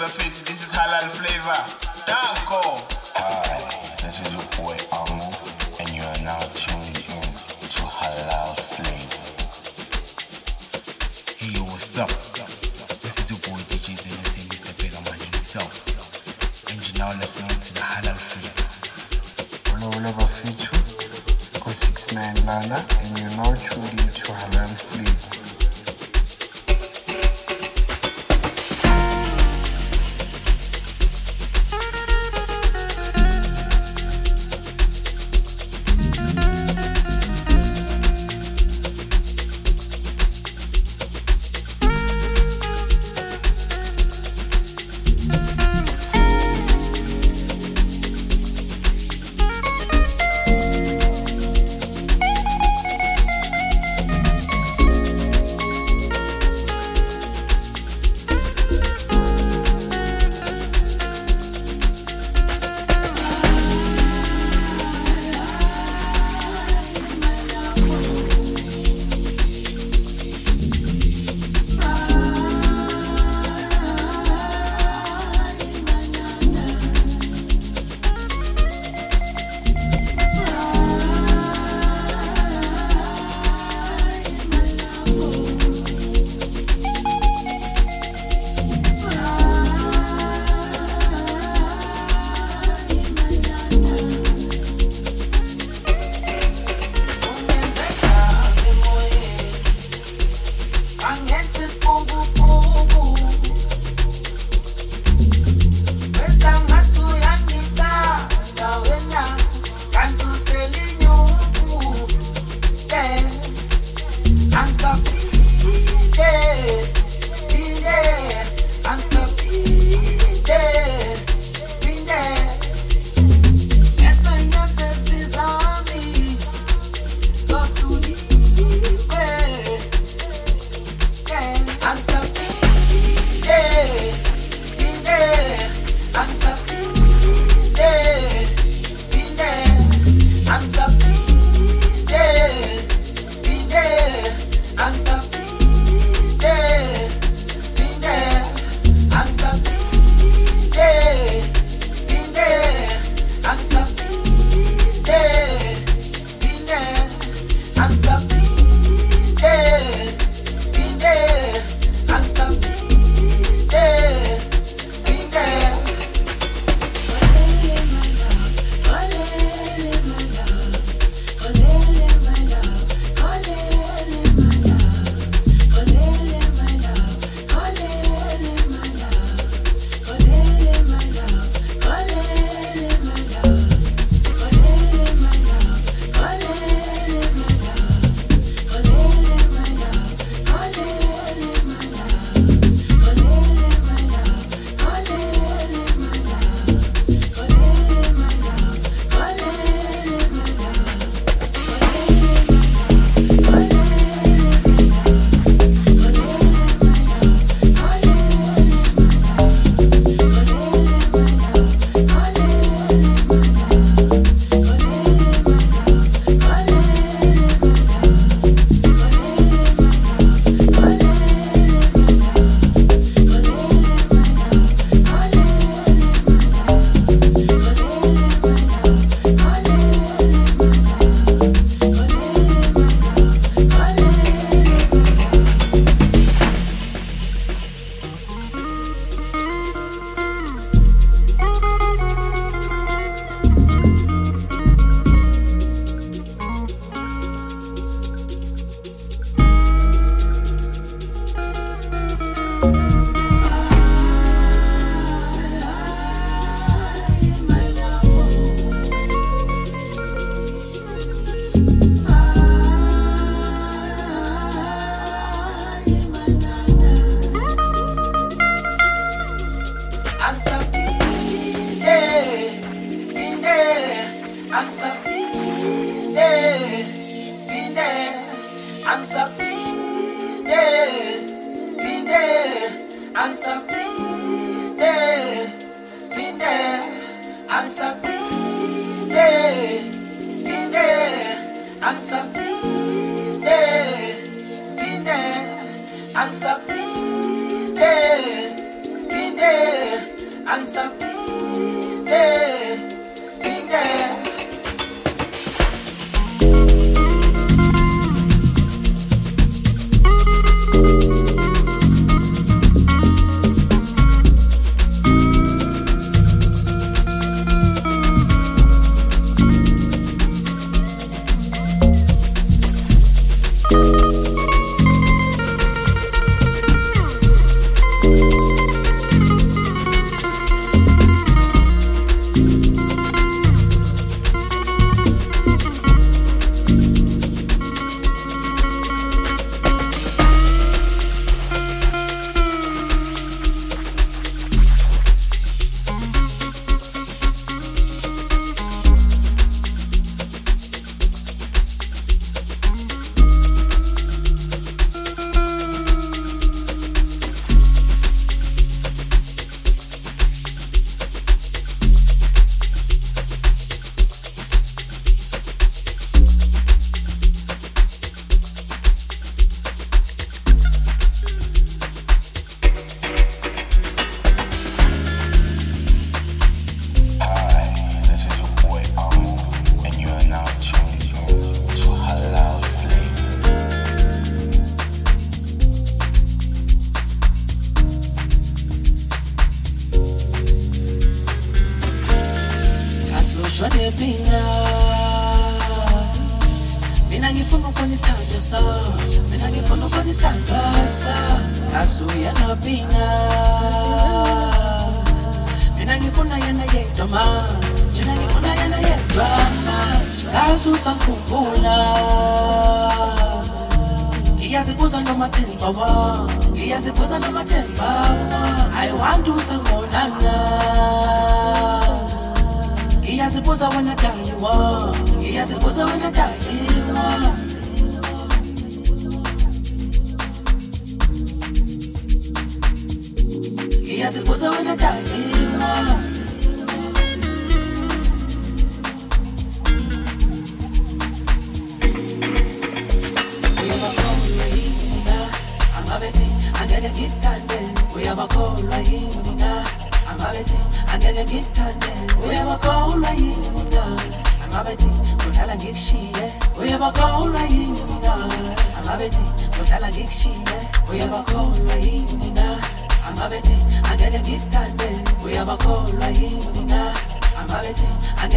never fit. This is Halaal Flavour.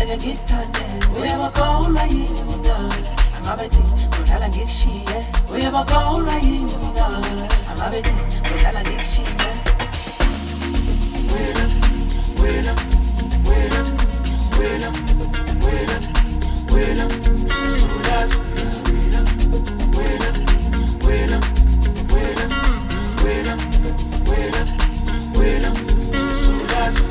tena ngithande. Uyabakhawula yini mina angabethi ngodlala ngikushiye uyabakhawula yini mina angabethi ngodlala ngikushiye wena wena wena wena wena wena sulazo wena wena wena wena wena wena wena sulazo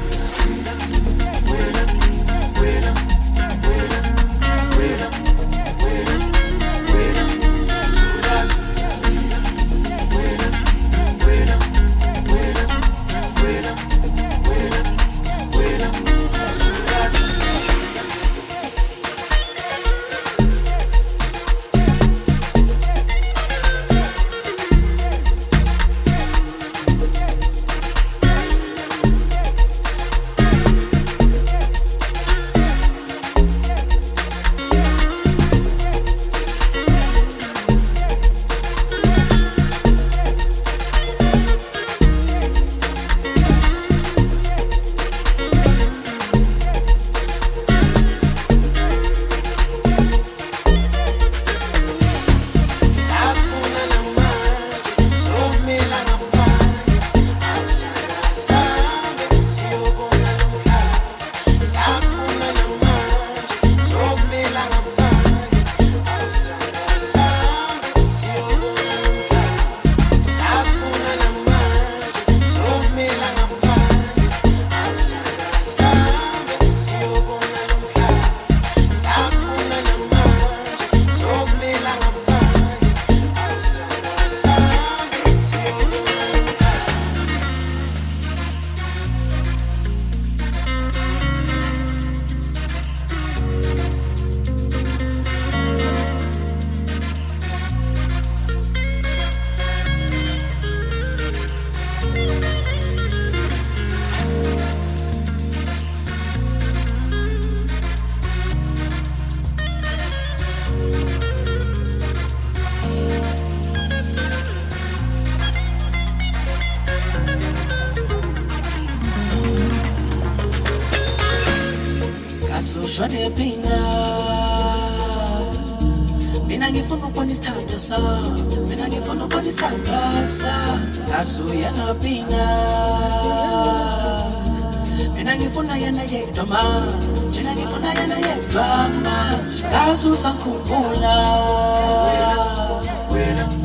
yedwa manje mina ngifuna yena yedwa manje ngasusa ngikhumbula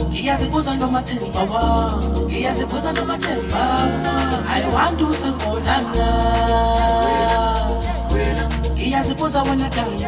ngiyazibuza nomathemba wami ngiyazibuza nomathemba want to sangolana oh, ngiyazibuza wena kanye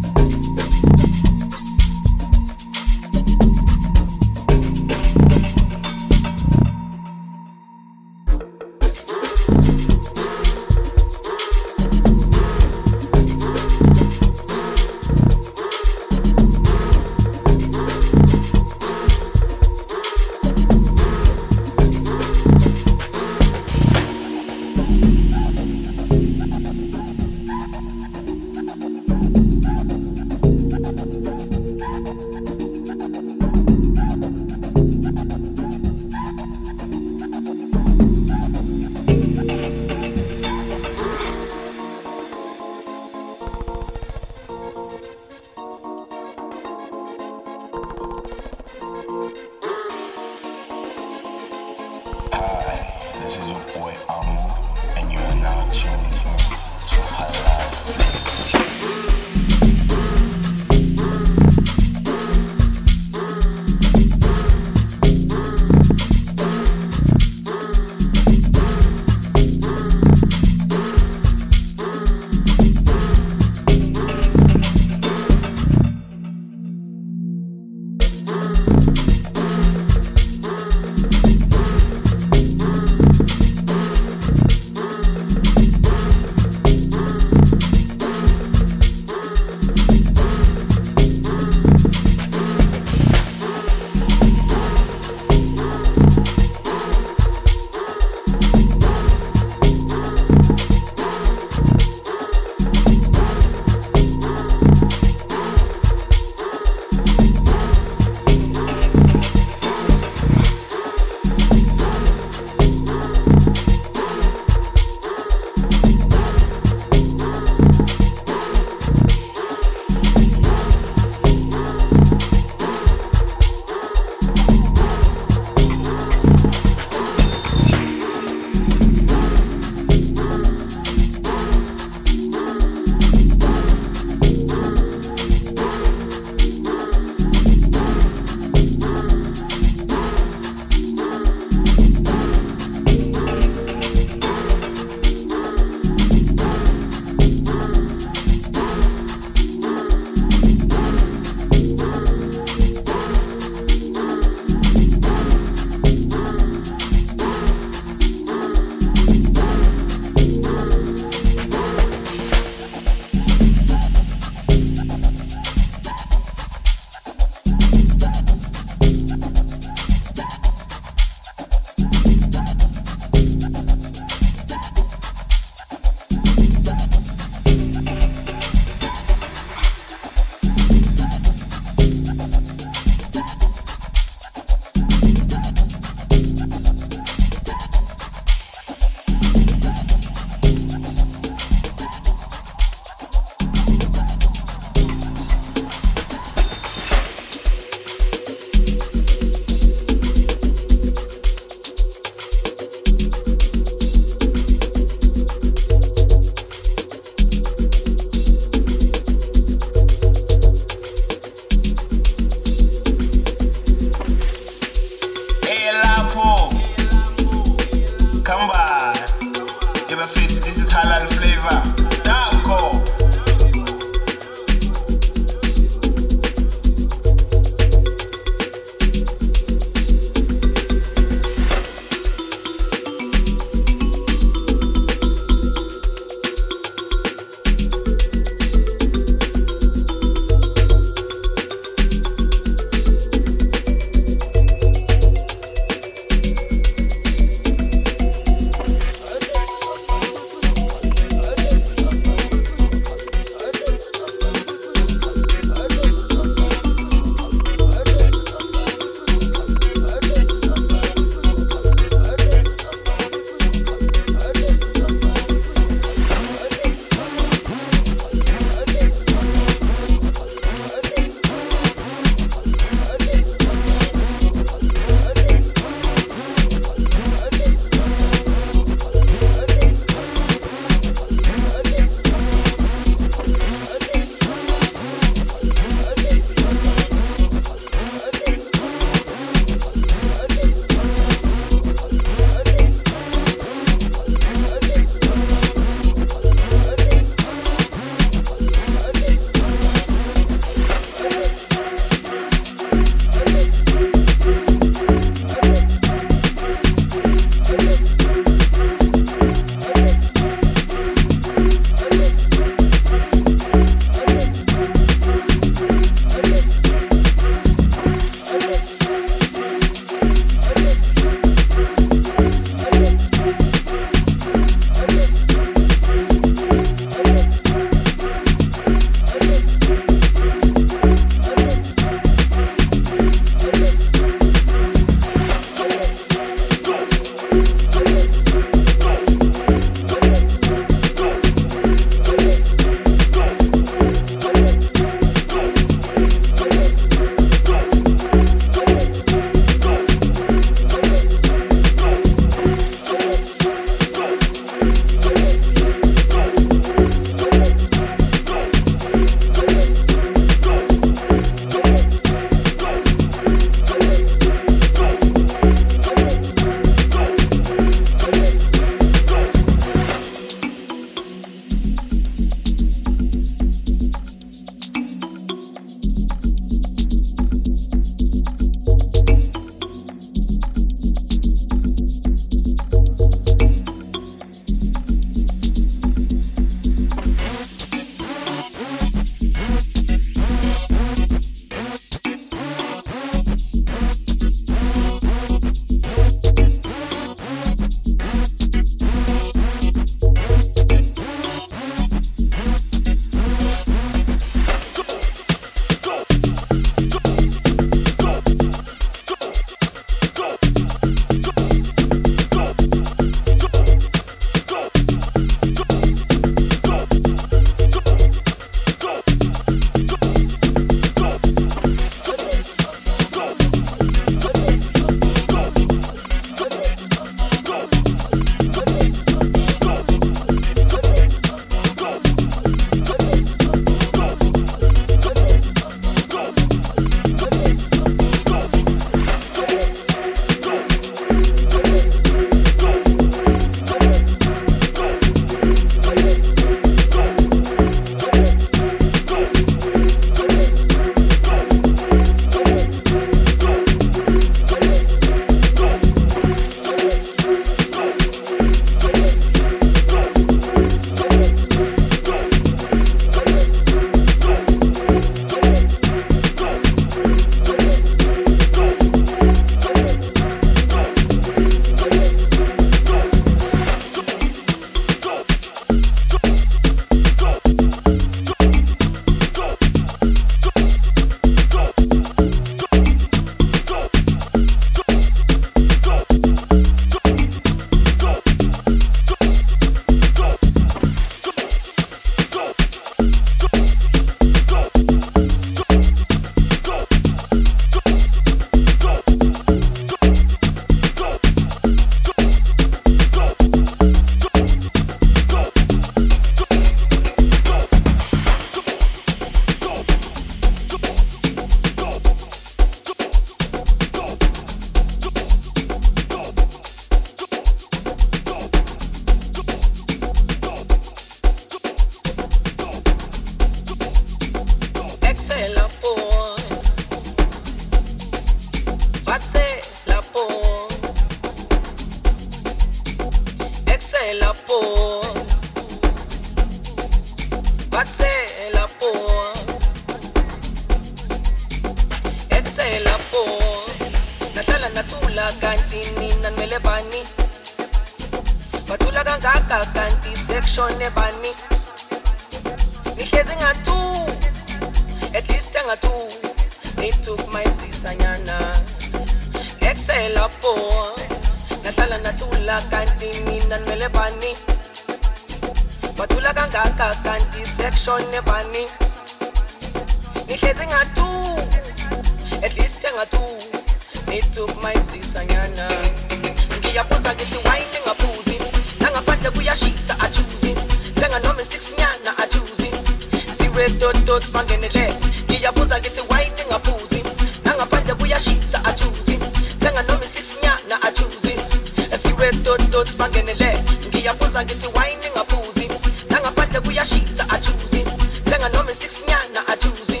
wine ngingaphuzi nangaphandle kuyashisa ajuzi. Thenga noma isinyana ajuzi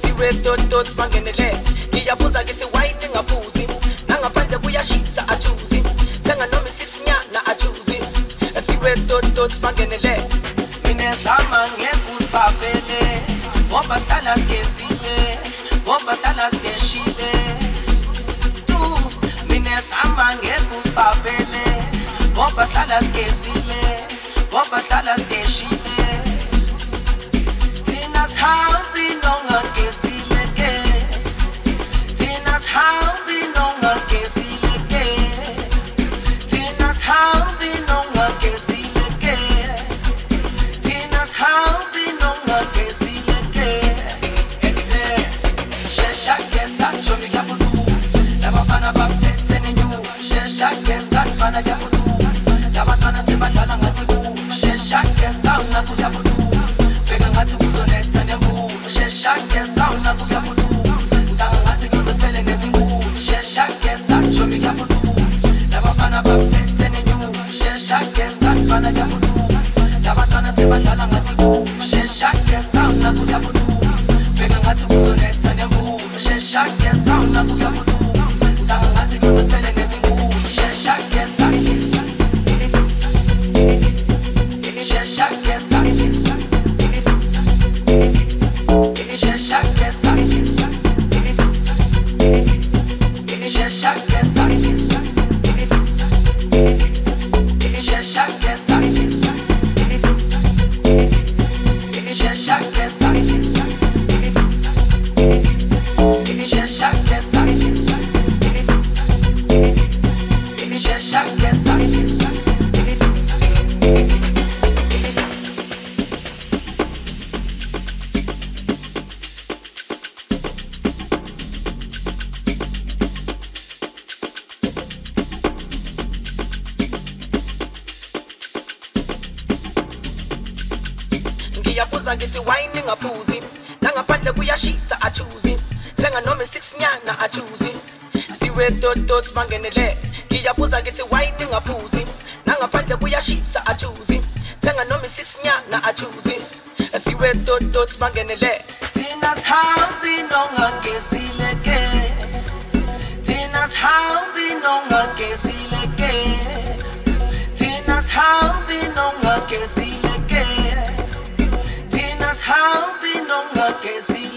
siwe totot bangenele ngiyaphuza ngithi wine ngaphuzi nangaphandle kuyashisa ajuzi. Thenga noma isinyana ajuzi siwe totot bangenele mina zama ngekuzibabele ngoba sihlala sigesile. Ngoba sihlala sigeshile. Tu mina zama ngekuzibabele ngoba sihlala sigezile How que si le queda, llenas how no que si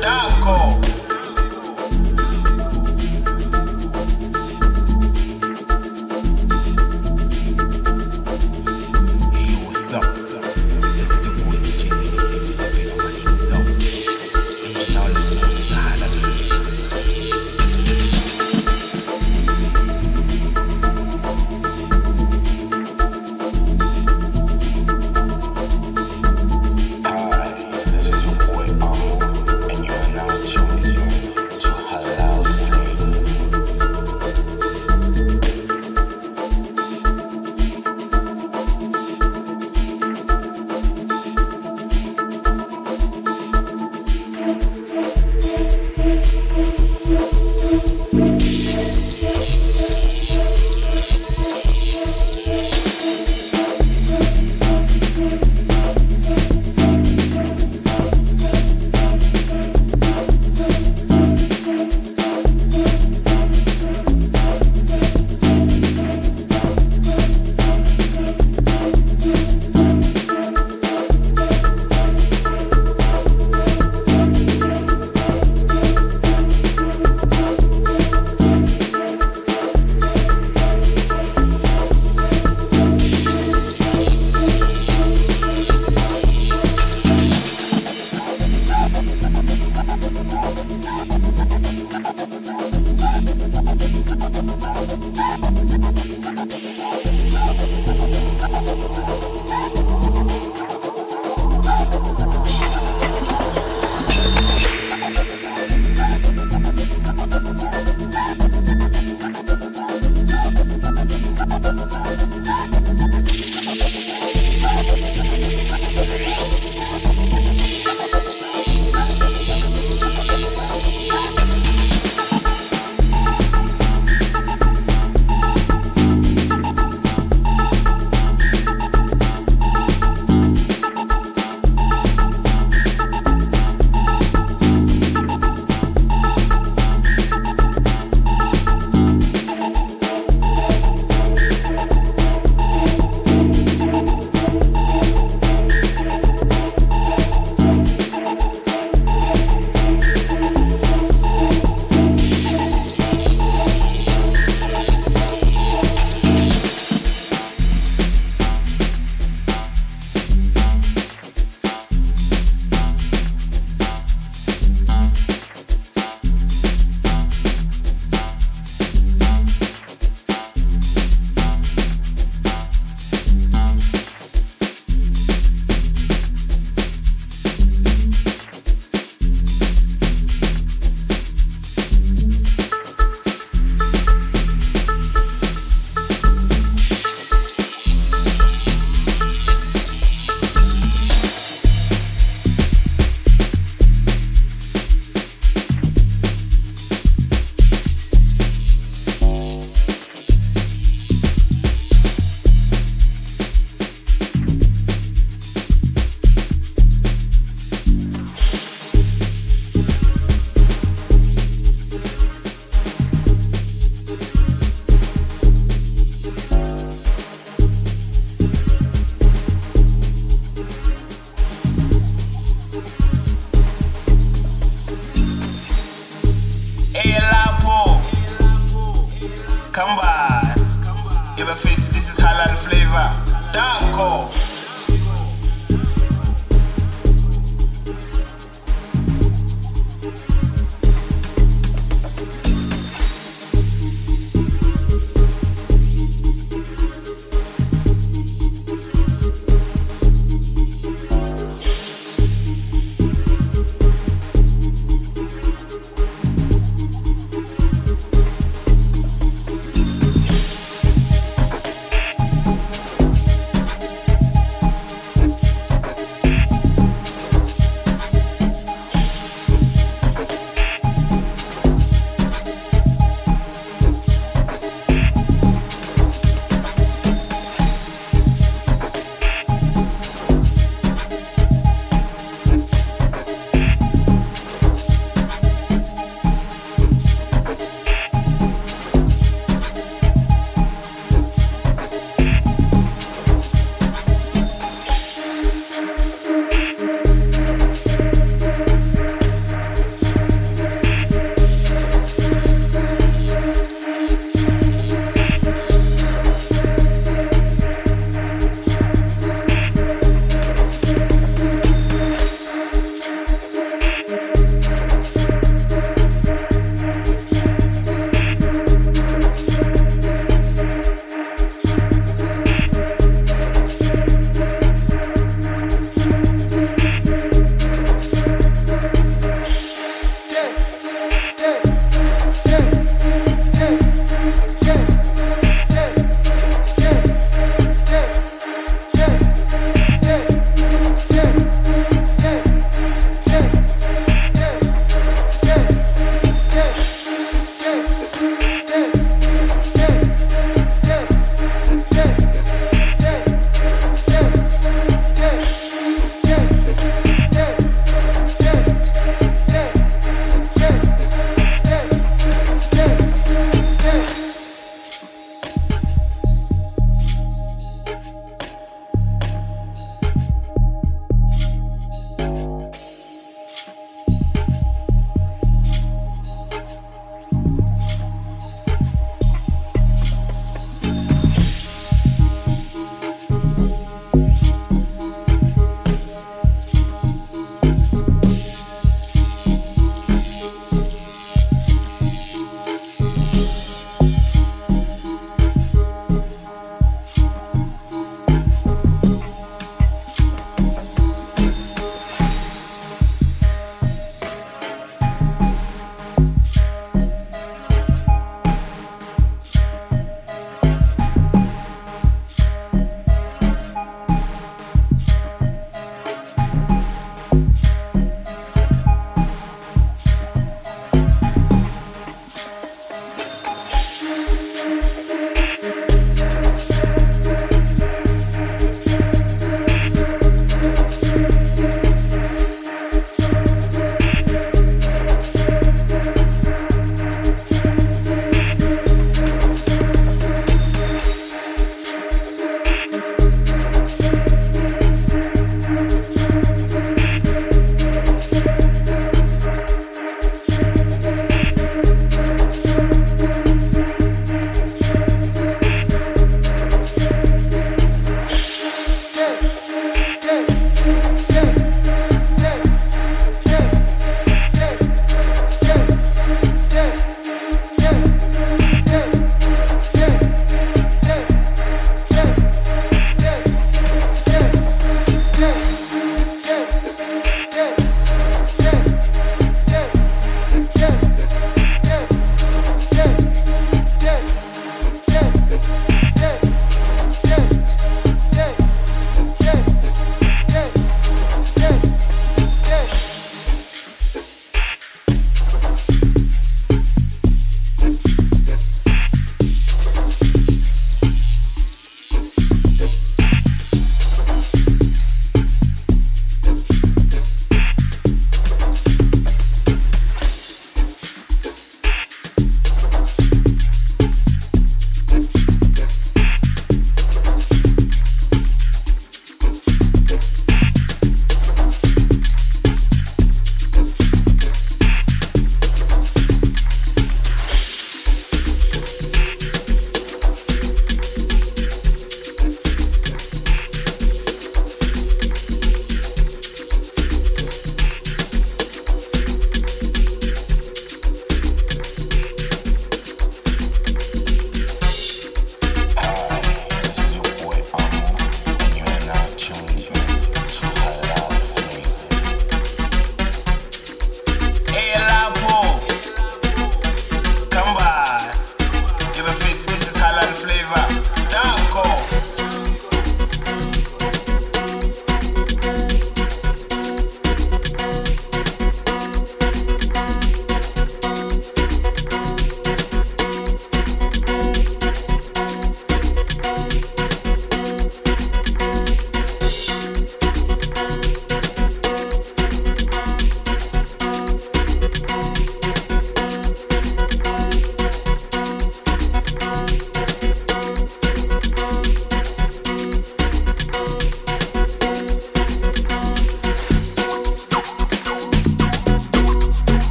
flavor. Danko.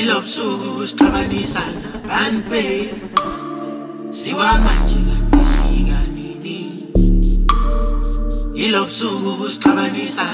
Ilo busuku kusixabanisa nabani babe siwanga nje kanti nini ilo busuku kusixabanisa